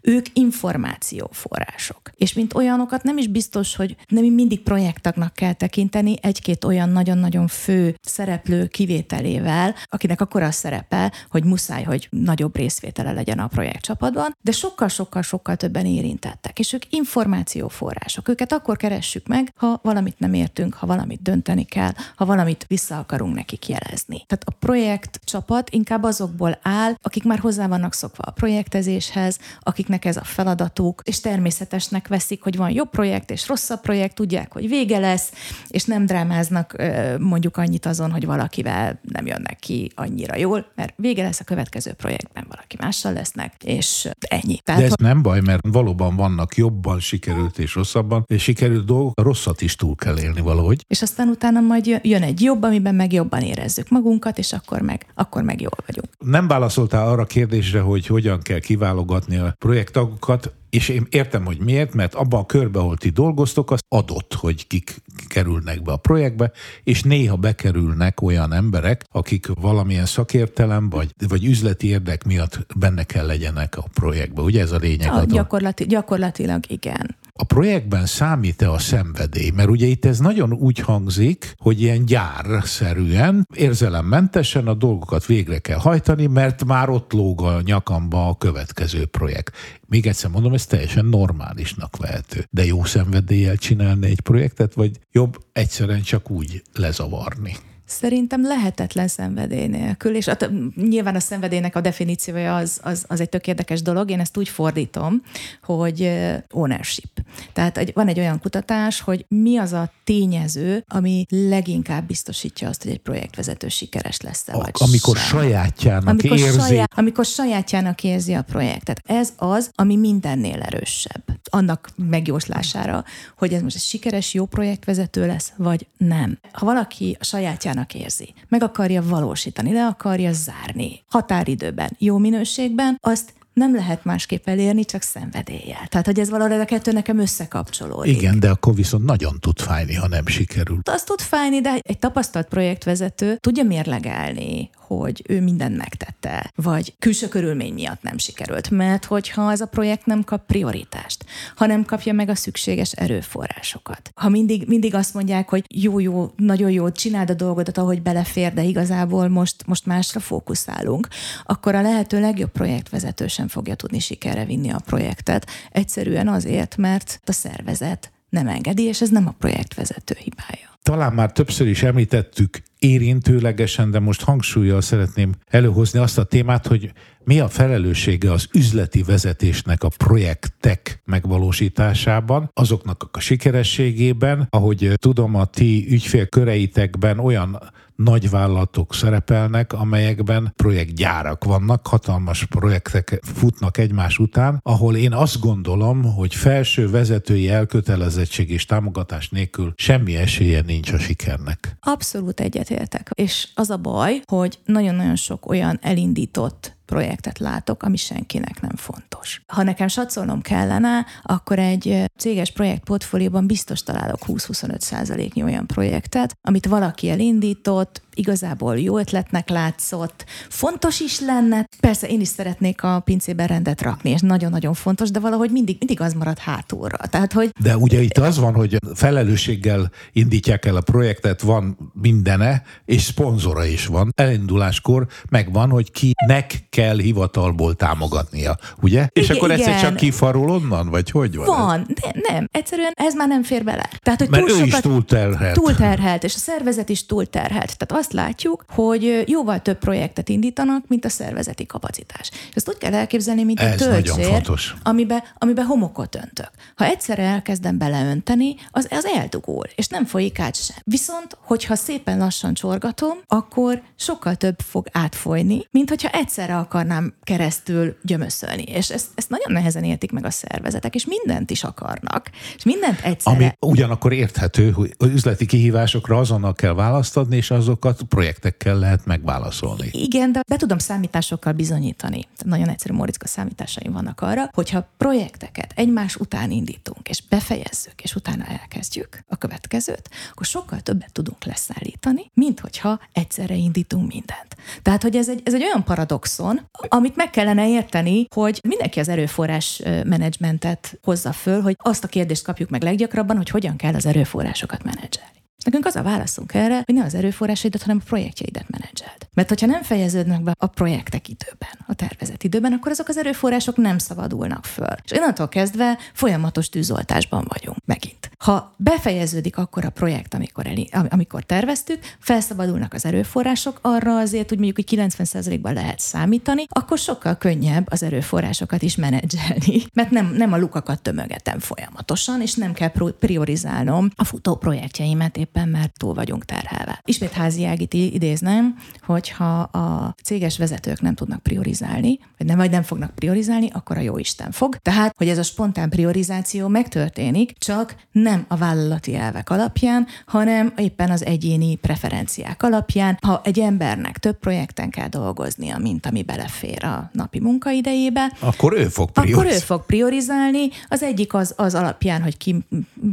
Ők információforrások. És mint olyanokat nem is biztos, hogy nem mindig projektagnak kell tekinteni egy-két olyan nagyon-nagyon fő szereplő kivételével, akinek akkor a szerepe, hogy muszáj, hogy nagyobb részvétele legyen a projektcsapatban, de sokkal-sokkal-sokkal többen érintettek, és ők információforrások. Őket akkor keressük meg, ha valamit nem értünk, ha valamit dönteni kell, ha valamit vissza akarunk nekik jelezni. Tehát a projekt csapat inkább azokból áll, akik már hozzá vannak szokva a projektezéshez, akiknek ez a feladatuk, és természetesnek veszik, hogy van jobb projekt és rosszabb projekt, tudják, hogy vége lesz, és nem drámáznak mondjuk annyit azon, hogy valakivel nem jönnek ki annyira jól, mert vége lesz a következő projektben, valaki mással lesznek, és ennyi. Tehát, De ez nem baj, mert valóban vannak jobban sikerült és rosszabban, és sikerült dolgok, a rosszat is túl kell élni valahogy. És aztán utána majd jön egy jobb, amiben meg jobban érezzük magunkat, és akkor meg, akkor meg jól vagyunk. Nem válaszoltál arra a kérdésre, hogy hogyan kell kiválogatni a projektagokat, és én értem, hogy miért, mert abban a körben, ahol ti dolgoztok, az adott, hogy kik kerülnek be a projektbe, és néha bekerülnek olyan emberek, akik valamilyen szakértelem vagy, vagy üzleti érdek miatt benne kell legyenek a projektbe. Ugye ez a lényeg? A, gyakorlati, gyakorlatilag igen. A projektben számít-e a szenvedély? Mert ugye itt ez nagyon úgy hangzik, hogy ilyen gyárszerűen, érzelemmentesen a dolgokat végre kell hajtani, mert már ott lóg a nyakamba a következő projekt. Még egyszer mondom, ez teljesen normálisnak vehető. De jó szenvedéllyel csinálni egy projektet, vagy jobb egyszerűen csak úgy lezavarni? Szerintem lehetetlen szenvedély nélkül, és a, nyilván a szenvedélynek a definíciója az, az, az egy tök érdekes dolog. Én ezt úgy fordítom, hogy ownership. Tehát van egy olyan kutatás, hogy mi az a tényező, ami leginkább biztosítja azt, hogy egy projektvezető sikeres lesz-e, vagy Amikor sem. sajátjának amikor érzi. Saját, amikor sajátjának érzi a projektet. Ez az, ami mindennél erősebb. Annak megjóslására, hogy ez most egy sikeres, jó projektvezető lesz, vagy nem. Ha valaki a sajátjának érzi, meg akarja valósítani, le akarja zárni, határidőben, jó minőségben, azt nem lehet másképp elérni, csak szenvedéllyel. Tehát, hogy ez valahogy a kettő nekem összekapcsolódik. Igen, de akkor viszont nagyon tud fájni, ha nem sikerül. Azt tud fájni, de egy tapasztalt projektvezető tudja mérlegelni, hogy ő mindent megtette, vagy külső körülmény miatt nem sikerült. Mert hogyha ez a projekt nem kap prioritást, ha nem kapja meg a szükséges erőforrásokat, ha mindig, mindig azt mondják, hogy jó, jó, nagyon jó, csináld a dolgodat, ahogy belefér, de igazából most, most másra fókuszálunk, akkor a lehető legjobb projektvezető sem fogja tudni sikerre vinni a projektet. Egyszerűen azért, mert a szervezet nem engedi, és ez nem a projektvezető hibája. Talán már többször is említettük érintőlegesen, de most hangsúlyjal szeretném előhozni azt a témát, hogy mi a felelőssége az üzleti vezetésnek a projektek megvalósításában, azoknak a sikerességében, ahogy tudom, a ti ügyfélköreitekben olyan nagyvállalatok szerepelnek, amelyekben projektgyárak vannak, hatalmas projektek futnak egymás után, ahol én azt gondolom, hogy felső vezetői elkötelezettség és támogatás nélkül semmi esélye nincs a sikernek. Abszolút egyetértek. És az a baj, hogy nagyon-nagyon sok olyan elindított projektet látok, ami senkinek nem fontos. Ha nekem satszolnom kellene, akkor egy céges projektportfólióban biztos találok 20-25 százaléknyi olyan projektet, amit valaki elindított, igazából jó ötletnek látszott, fontos is lenne. Persze én is szeretnék a pincében rendet rakni, és nagyon-nagyon fontos, de valahogy mindig, mindig az marad hátulra. Tehát, hogy... De ugye itt az van, hogy felelősséggel indítják el a projektet, van mindene, és szponzora is van. Elinduláskor megvan, hogy kinek kell hivatalból támogatnia, ugye? És Igen, akkor egyszer csak kifarul onnan, vagy hogy van? Van, de nem, egyszerűen ez már nem fér bele. Tehát, hogy Mert túl ő is sokat, túlterhelt. túlterhelt, és a szervezet is túlterhelt. Tehát azt látjuk, hogy jóval több projektet indítanak, mint a szervezeti kapacitás. És ezt úgy kell elképzelni, mint egy Ez nagyon töltsér, fontos. amiben, amiben homokot öntök. Ha egyszerre elkezdem beleönteni, az, az eldugul, és nem folyik át sem. Viszont, hogyha szépen lassan csorgatom, akkor sokkal több fog átfolyni, mint hogyha egyszerre akarnám keresztül gyömöszölni. És ezt, ezt nagyon nehezen értik meg a szervezetek, és mindent is akarnak, és mindent egyszerre. Ami ugyanakkor érthető, hogy üzleti kihívásokra azonnal kell választ adni, és azokat projektekkel lehet megválaszolni. Igen, de be tudom számításokkal bizonyítani. Nagyon egyszerű Moritzka számításaim vannak arra, hogyha projekteket egymás után indítunk, és befejezzük, és utána elkezdjük a következőt, akkor sokkal többet tudunk leszállítani, mint hogyha egyszerre indítunk mindent. Tehát, hogy ez egy, ez egy olyan paradoxon, amit meg kellene érteni, hogy mindenki az erőforrás menedzsmentet hozza föl, hogy azt a kérdést kapjuk meg leggyakrabban, hogy hogyan kell az erőforrásokat menedzselni. Nekünk az a válaszunk erre, hogy ne az erőforrásaidat, hanem a projektjeidet menedzseld. Mert hogyha nem fejeződnek be a projektek időben, a tervezett időben, akkor azok az erőforrások nem szabadulnak föl. És onnantól kezdve folyamatos tűzoltásban vagyunk megint. Ha befejeződik akkor a projekt, amikor, am- amikor terveztük, felszabadulnak az erőforrások, arra azért úgy mondjuk, hogy 90%-ban lehet számítani, akkor sokkal könnyebb az erőforrásokat is menedzselni, mert nem, nem a lukakat tömögetem folyamatosan, és nem kell priorizálnom a futó projektjeimet éppen, mert túl vagyunk terhelve. Ismét házi ágit i- idéznem, hogyha a céges vezetők nem tudnak priorizálni, vagy nem, vagy nem fognak priorizálni, akkor a jó Isten fog. Tehát, hogy ez a spontán priorizáció megtörténik, csak nem a vállalati elvek alapján, hanem éppen az egyéni preferenciák alapján. Ha egy embernek több projekten kell dolgoznia, mint ami belefér a napi munkaidejébe, Akkor ő fog akkor ő priorizálni. fog priorizálni. Az egyik az, az alapján, hogy ki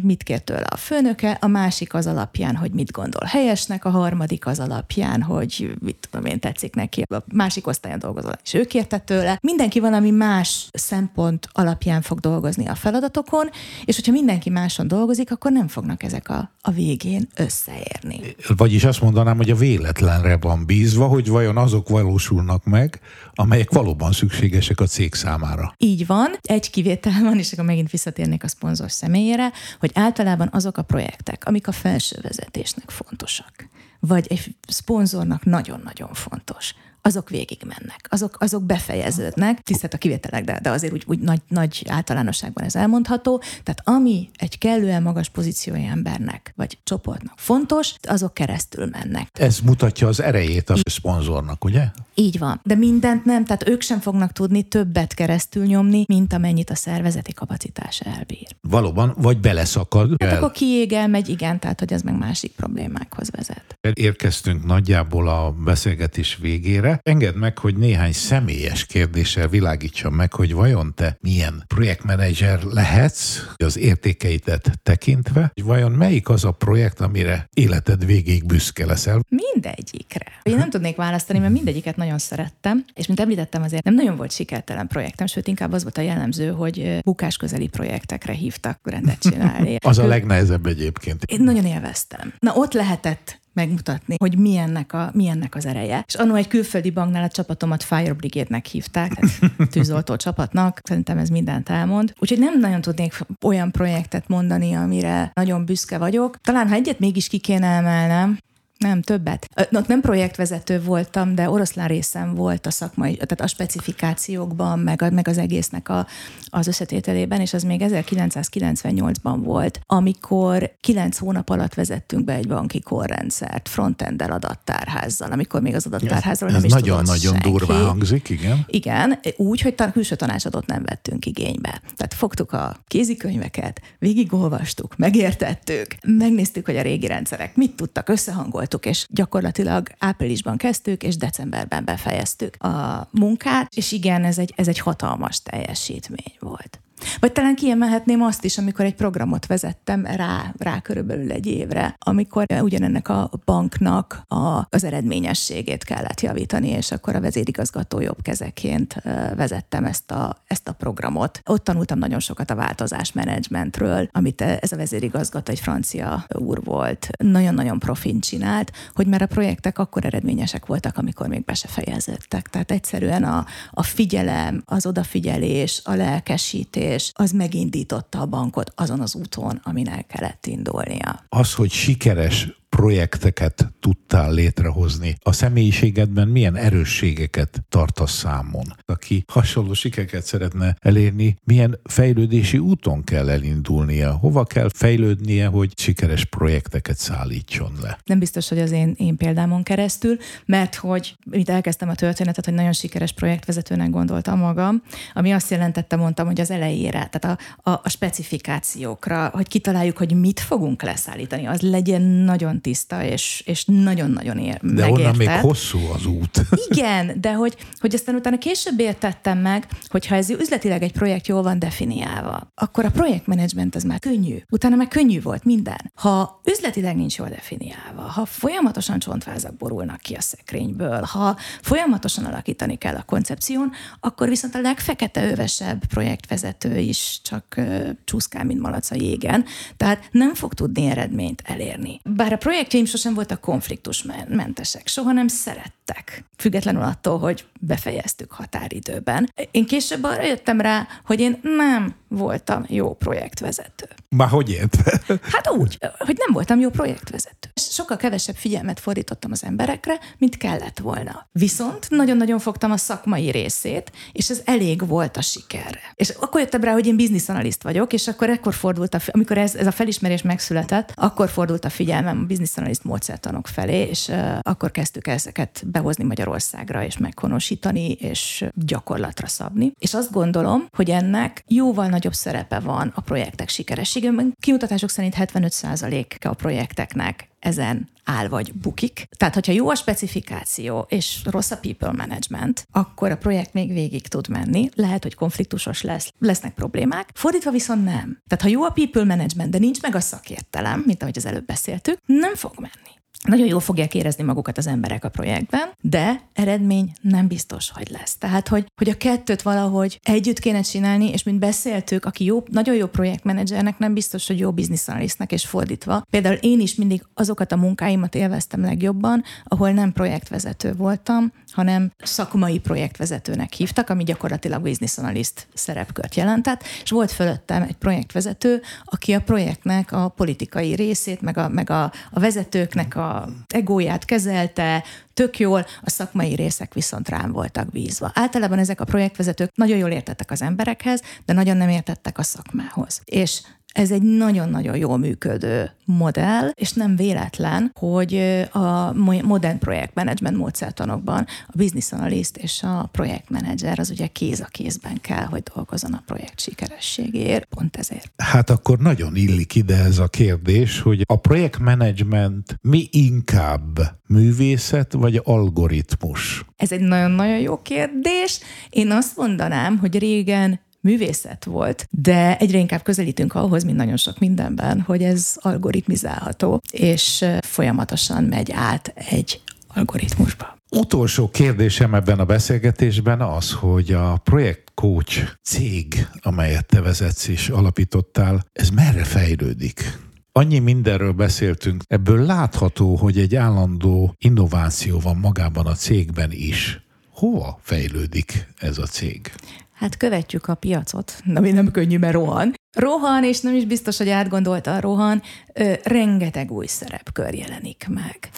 mit kér tőle a főnöke, a másik az alapján, hogy mit gondol helyesnek, a harmadik az alapján, hogy mit tudom én, tetszik neki, a másik osztályon dolgozol, és ő kérte tőle. Mindenki valami más szempont alapján fog dolgozni a feladatokon, és hogyha mindenki máson dolgozik, akkor nem fognak ezek a, a végén összeérni. Vagyis azt mondanám, hogy a véletlenre van bízva, hogy vajon azok valósulnak meg, amelyek valóban szükségesek a cég számára. Így van, egy kivétel van, és akkor megint visszatérnék a szponzor személyére, hogy általában azok a projektek, amik a felső vezetésnek fontosak, vagy egy szponzornak nagyon-nagyon fontos azok végigmennek, azok, azok befejeződnek, tisztelt a kivételek, de, de azért úgy, úgy nagy, nagy általánosságban ez elmondható. Tehát ami egy kellően magas pozíciói embernek vagy csoportnak fontos, azok keresztül mennek. Ez mutatja az erejét a szponzornak, ugye? Így van. De mindent nem, tehát ők sem fognak tudni többet keresztül nyomni, mint amennyit a szervezeti kapacitás elbír. Valóban, vagy beleszakad. Hát el. akkor kiég megy, igen, tehát hogy ez meg másik problémákhoz vezet. Érkeztünk nagyjából a beszélgetés végére. Engedd meg, hogy néhány személyes kérdéssel világítsam meg, hogy vajon te milyen projektmenedzser lehetsz az értékeidet tekintve, hogy vajon melyik az a projekt, amire életed végig büszke leszel? Mindegyikre. Én nem tudnék választani, mert mindegyiket nagyon szerettem, és mint említettem, azért nem nagyon volt sikertelen projektem, sőt inkább az volt a jellemző, hogy bukás közeli projektekre hívtak rendet csinálni. az a legnehezebb egyébként. Én nagyon élveztem. Na ott lehetett megmutatni, hogy milyennek, a, milyennek az ereje. És annó egy külföldi banknál a csapatomat Fire Brigade-nek hívták, tűzoltó csapatnak, szerintem ez mindent elmond. Úgyhogy nem nagyon tudnék olyan projektet mondani, amire nagyon büszke vagyok. Talán, ha egyet mégis ki kéne emelnem, nem, többet. Ott nem projektvezető voltam, de oroszlán részem volt a szakmai, tehát a specifikációkban, meg, a, meg az egésznek a, az összetételében, és az még 1998-ban volt, amikor kilenc hónap alatt vezettünk be egy banki korrendszert frontendel adattárházzal, amikor még az adattárházról nem ez is nagyon-nagyon durvá hangzik, igen. Igen, úgy, hogy tan- külső tanácsadót nem vettünk igénybe. Tehát fogtuk a kézikönyveket, végigolvastuk, megértettük, megnéztük, hogy a régi rendszerek mit tudtak, összehangolni voltuk, és gyakorlatilag áprilisban kezdtük, és decemberben befejeztük a munkát, és igen, ez egy, ez egy hatalmas teljesítmény volt. Vagy talán kiemelhetném azt is, amikor egy programot vezettem rá, rá körülbelül egy évre, amikor ugyanennek a banknak a, az eredményességét kellett javítani, és akkor a vezérigazgató jobb kezeként vezettem ezt a, ezt a programot. Ott tanultam nagyon sokat a változásmenedzsmentről, amit ez a vezérigazgató egy francia úr volt. Nagyon-nagyon profin csinált, hogy már a projektek akkor eredményesek voltak, amikor még be se fejeződtek. Tehát egyszerűen a, a figyelem, az odafigyelés, a lelkesítés, és az megindította a bankot azon az úton, amin el kellett indulnia. Az, hogy sikeres projekteket tudtál létrehozni. A személyiségedben milyen erősségeket tartasz számon? Aki hasonló sikereket szeretne elérni, milyen fejlődési úton kell elindulnia? Hova kell fejlődnie, hogy sikeres projekteket szállítson le? Nem biztos, hogy az én, én példámon keresztül, mert hogy itt elkezdtem a történetet, hogy nagyon sikeres projektvezetőnek gondoltam magam, ami azt jelentette, mondtam, hogy az elejére, tehát a, a, a specifikációkra, hogy kitaláljuk, hogy mit fogunk leszállítani, az legyen nagyon tiszta, és, és nagyon-nagyon ér, De megértett. onnan még hosszú az út. Igen, de hogy, hogy aztán utána később értettem meg, hogy ha ez üzletileg egy projekt jól van definiálva, akkor a projektmenedzsment az már könnyű. Utána meg könnyű volt minden. Ha üzletileg nincs jól definiálva, ha folyamatosan csontvázak borulnak ki a szekrényből, ha folyamatosan alakítani kell a koncepción, akkor viszont a legfekete övesebb projektvezető is csak uh, csúszkál, mint malac a jégen. Tehát nem fog tudni eredményt elérni. Bár a projektjeim sosem voltak konfliktusmentesek, soha nem szerettek, függetlenül attól, hogy befejeztük határidőben. Én később arra jöttem rá, hogy én nem voltam jó projektvezető. Már hogy értve? Hát úgy, hogy nem voltam jó projektvezető. Sokkal kevesebb figyelmet fordítottam az emberekre, mint kellett volna. Viszont nagyon-nagyon fogtam a szakmai részét, és ez elég volt a sikerre. És akkor jöttem rá, hogy én bizniszanaliszt vagyok, és akkor ekkor fordult, a, amikor ez, ez a felismerés megszületett, akkor fordult a figyelmem a bizniszanaliszt módszertanok felé, és uh, akkor kezdtük ezeket behozni Magyarországra, és meghonosítani, és gyakorlatra szabni. És azt gondolom, hogy ennek jóval nagyobb szerepe van a projektek sikerességében. Kimutatások szerint 75%-a a projekteknek ezen áll vagy bukik. Tehát, hogyha jó a specifikáció és rossz a people management, akkor a projekt még végig tud menni. Lehet, hogy konfliktusos lesz, lesznek problémák. Fordítva viszont nem. Tehát, ha jó a people management, de nincs meg a szakértelem, mint ahogy az előbb beszéltük, nem fog menni. Nagyon jól fogják érezni magukat az emberek a projektben, de eredmény nem biztos, hogy lesz. Tehát, hogy, hogy a kettőt valahogy együtt kéne csinálni, és mint beszéltük, aki jó, nagyon jó projektmenedzsernek nem biztos, hogy jó bizniszanalisztnak, és fordítva. Például én is mindig azokat a munkáimat élveztem legjobban, ahol nem projektvezető voltam, hanem szakmai projektvezetőnek hívtak, ami gyakorlatilag business analyst szerepkört jelentett, és volt fölöttem egy projektvezető, aki a projektnek a politikai részét, meg a, meg a, a vezetőknek a egóját kezelte, tök jól, a szakmai részek viszont rám voltak bízva. Általában ezek a projektvezetők nagyon jól értettek az emberekhez, de nagyon nem értettek a szakmához. És ez egy nagyon-nagyon jól működő modell, és nem véletlen, hogy a modern projektmenedzsment módszertanokban a business analyst és a projektmenedzser az ugye kéz a kézben kell, hogy dolgozzon a projekt sikerességéért, pont ezért. Hát akkor nagyon illik ide ez a kérdés, hogy a projektmenedzsment mi inkább művészet vagy algoritmus? Ez egy nagyon-nagyon jó kérdés. Én azt mondanám, hogy régen művészet volt, de egyre inkább közelítünk ahhoz, mint nagyon sok mindenben, hogy ez algoritmizálható, és folyamatosan megy át egy algoritmusba. Utolsó kérdésem ebben a beszélgetésben az, hogy a projekt coach cég, amelyet te vezetsz és alapítottál, ez merre fejlődik? Annyi mindenről beszéltünk, ebből látható, hogy egy állandó innováció van magában a cégben is. Hova fejlődik ez a cég? Hát követjük a piacot, ami nem könnyű, mert rohan. Rohan, és nem is biztos, hogy átgondolta a rohan, ö, rengeteg új szerepkör jelenik meg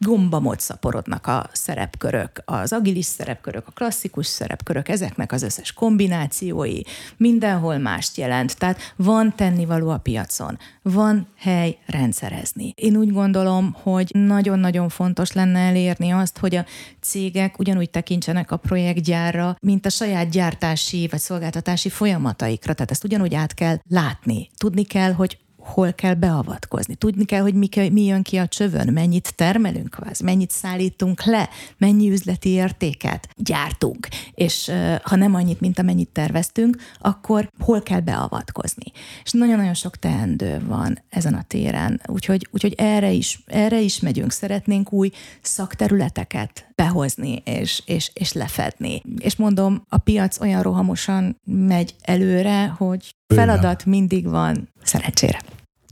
gombamot szaporodnak a szerepkörök, az agilis szerepkörök, a klasszikus szerepkörök, ezeknek az összes kombinációi, mindenhol mást jelent. Tehát van tennivaló a piacon, van hely rendszerezni. Én úgy gondolom, hogy nagyon-nagyon fontos lenne elérni azt, hogy a cégek ugyanúgy tekintsenek a projektgyárra, mint a saját gyártási vagy szolgáltatási folyamataikra. Tehát ezt ugyanúgy át kell látni. Tudni kell, hogy hol kell beavatkozni. Tudni kell, hogy mi, mi jön ki a csövön, mennyit termelünk kvázi, mennyit szállítunk le, mennyi üzleti értéket gyártunk, és ha nem annyit, mint amennyit terveztünk, akkor hol kell beavatkozni. És nagyon-nagyon sok teendő van ezen a téren, úgyhogy, úgyhogy erre, is, erre is megyünk. Szeretnénk új szakterületeket behozni és, és, és lefedni. És mondom, a piac olyan rohamosan megy előre, hogy feladat mindig van, szerencsére.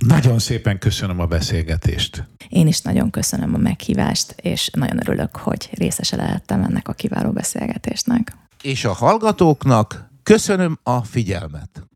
Nagyon szépen köszönöm a beszélgetést. Én is nagyon köszönöm a meghívást, és nagyon örülök, hogy részese lehettem ennek a kiváló beszélgetésnek. És a hallgatóknak köszönöm a figyelmet.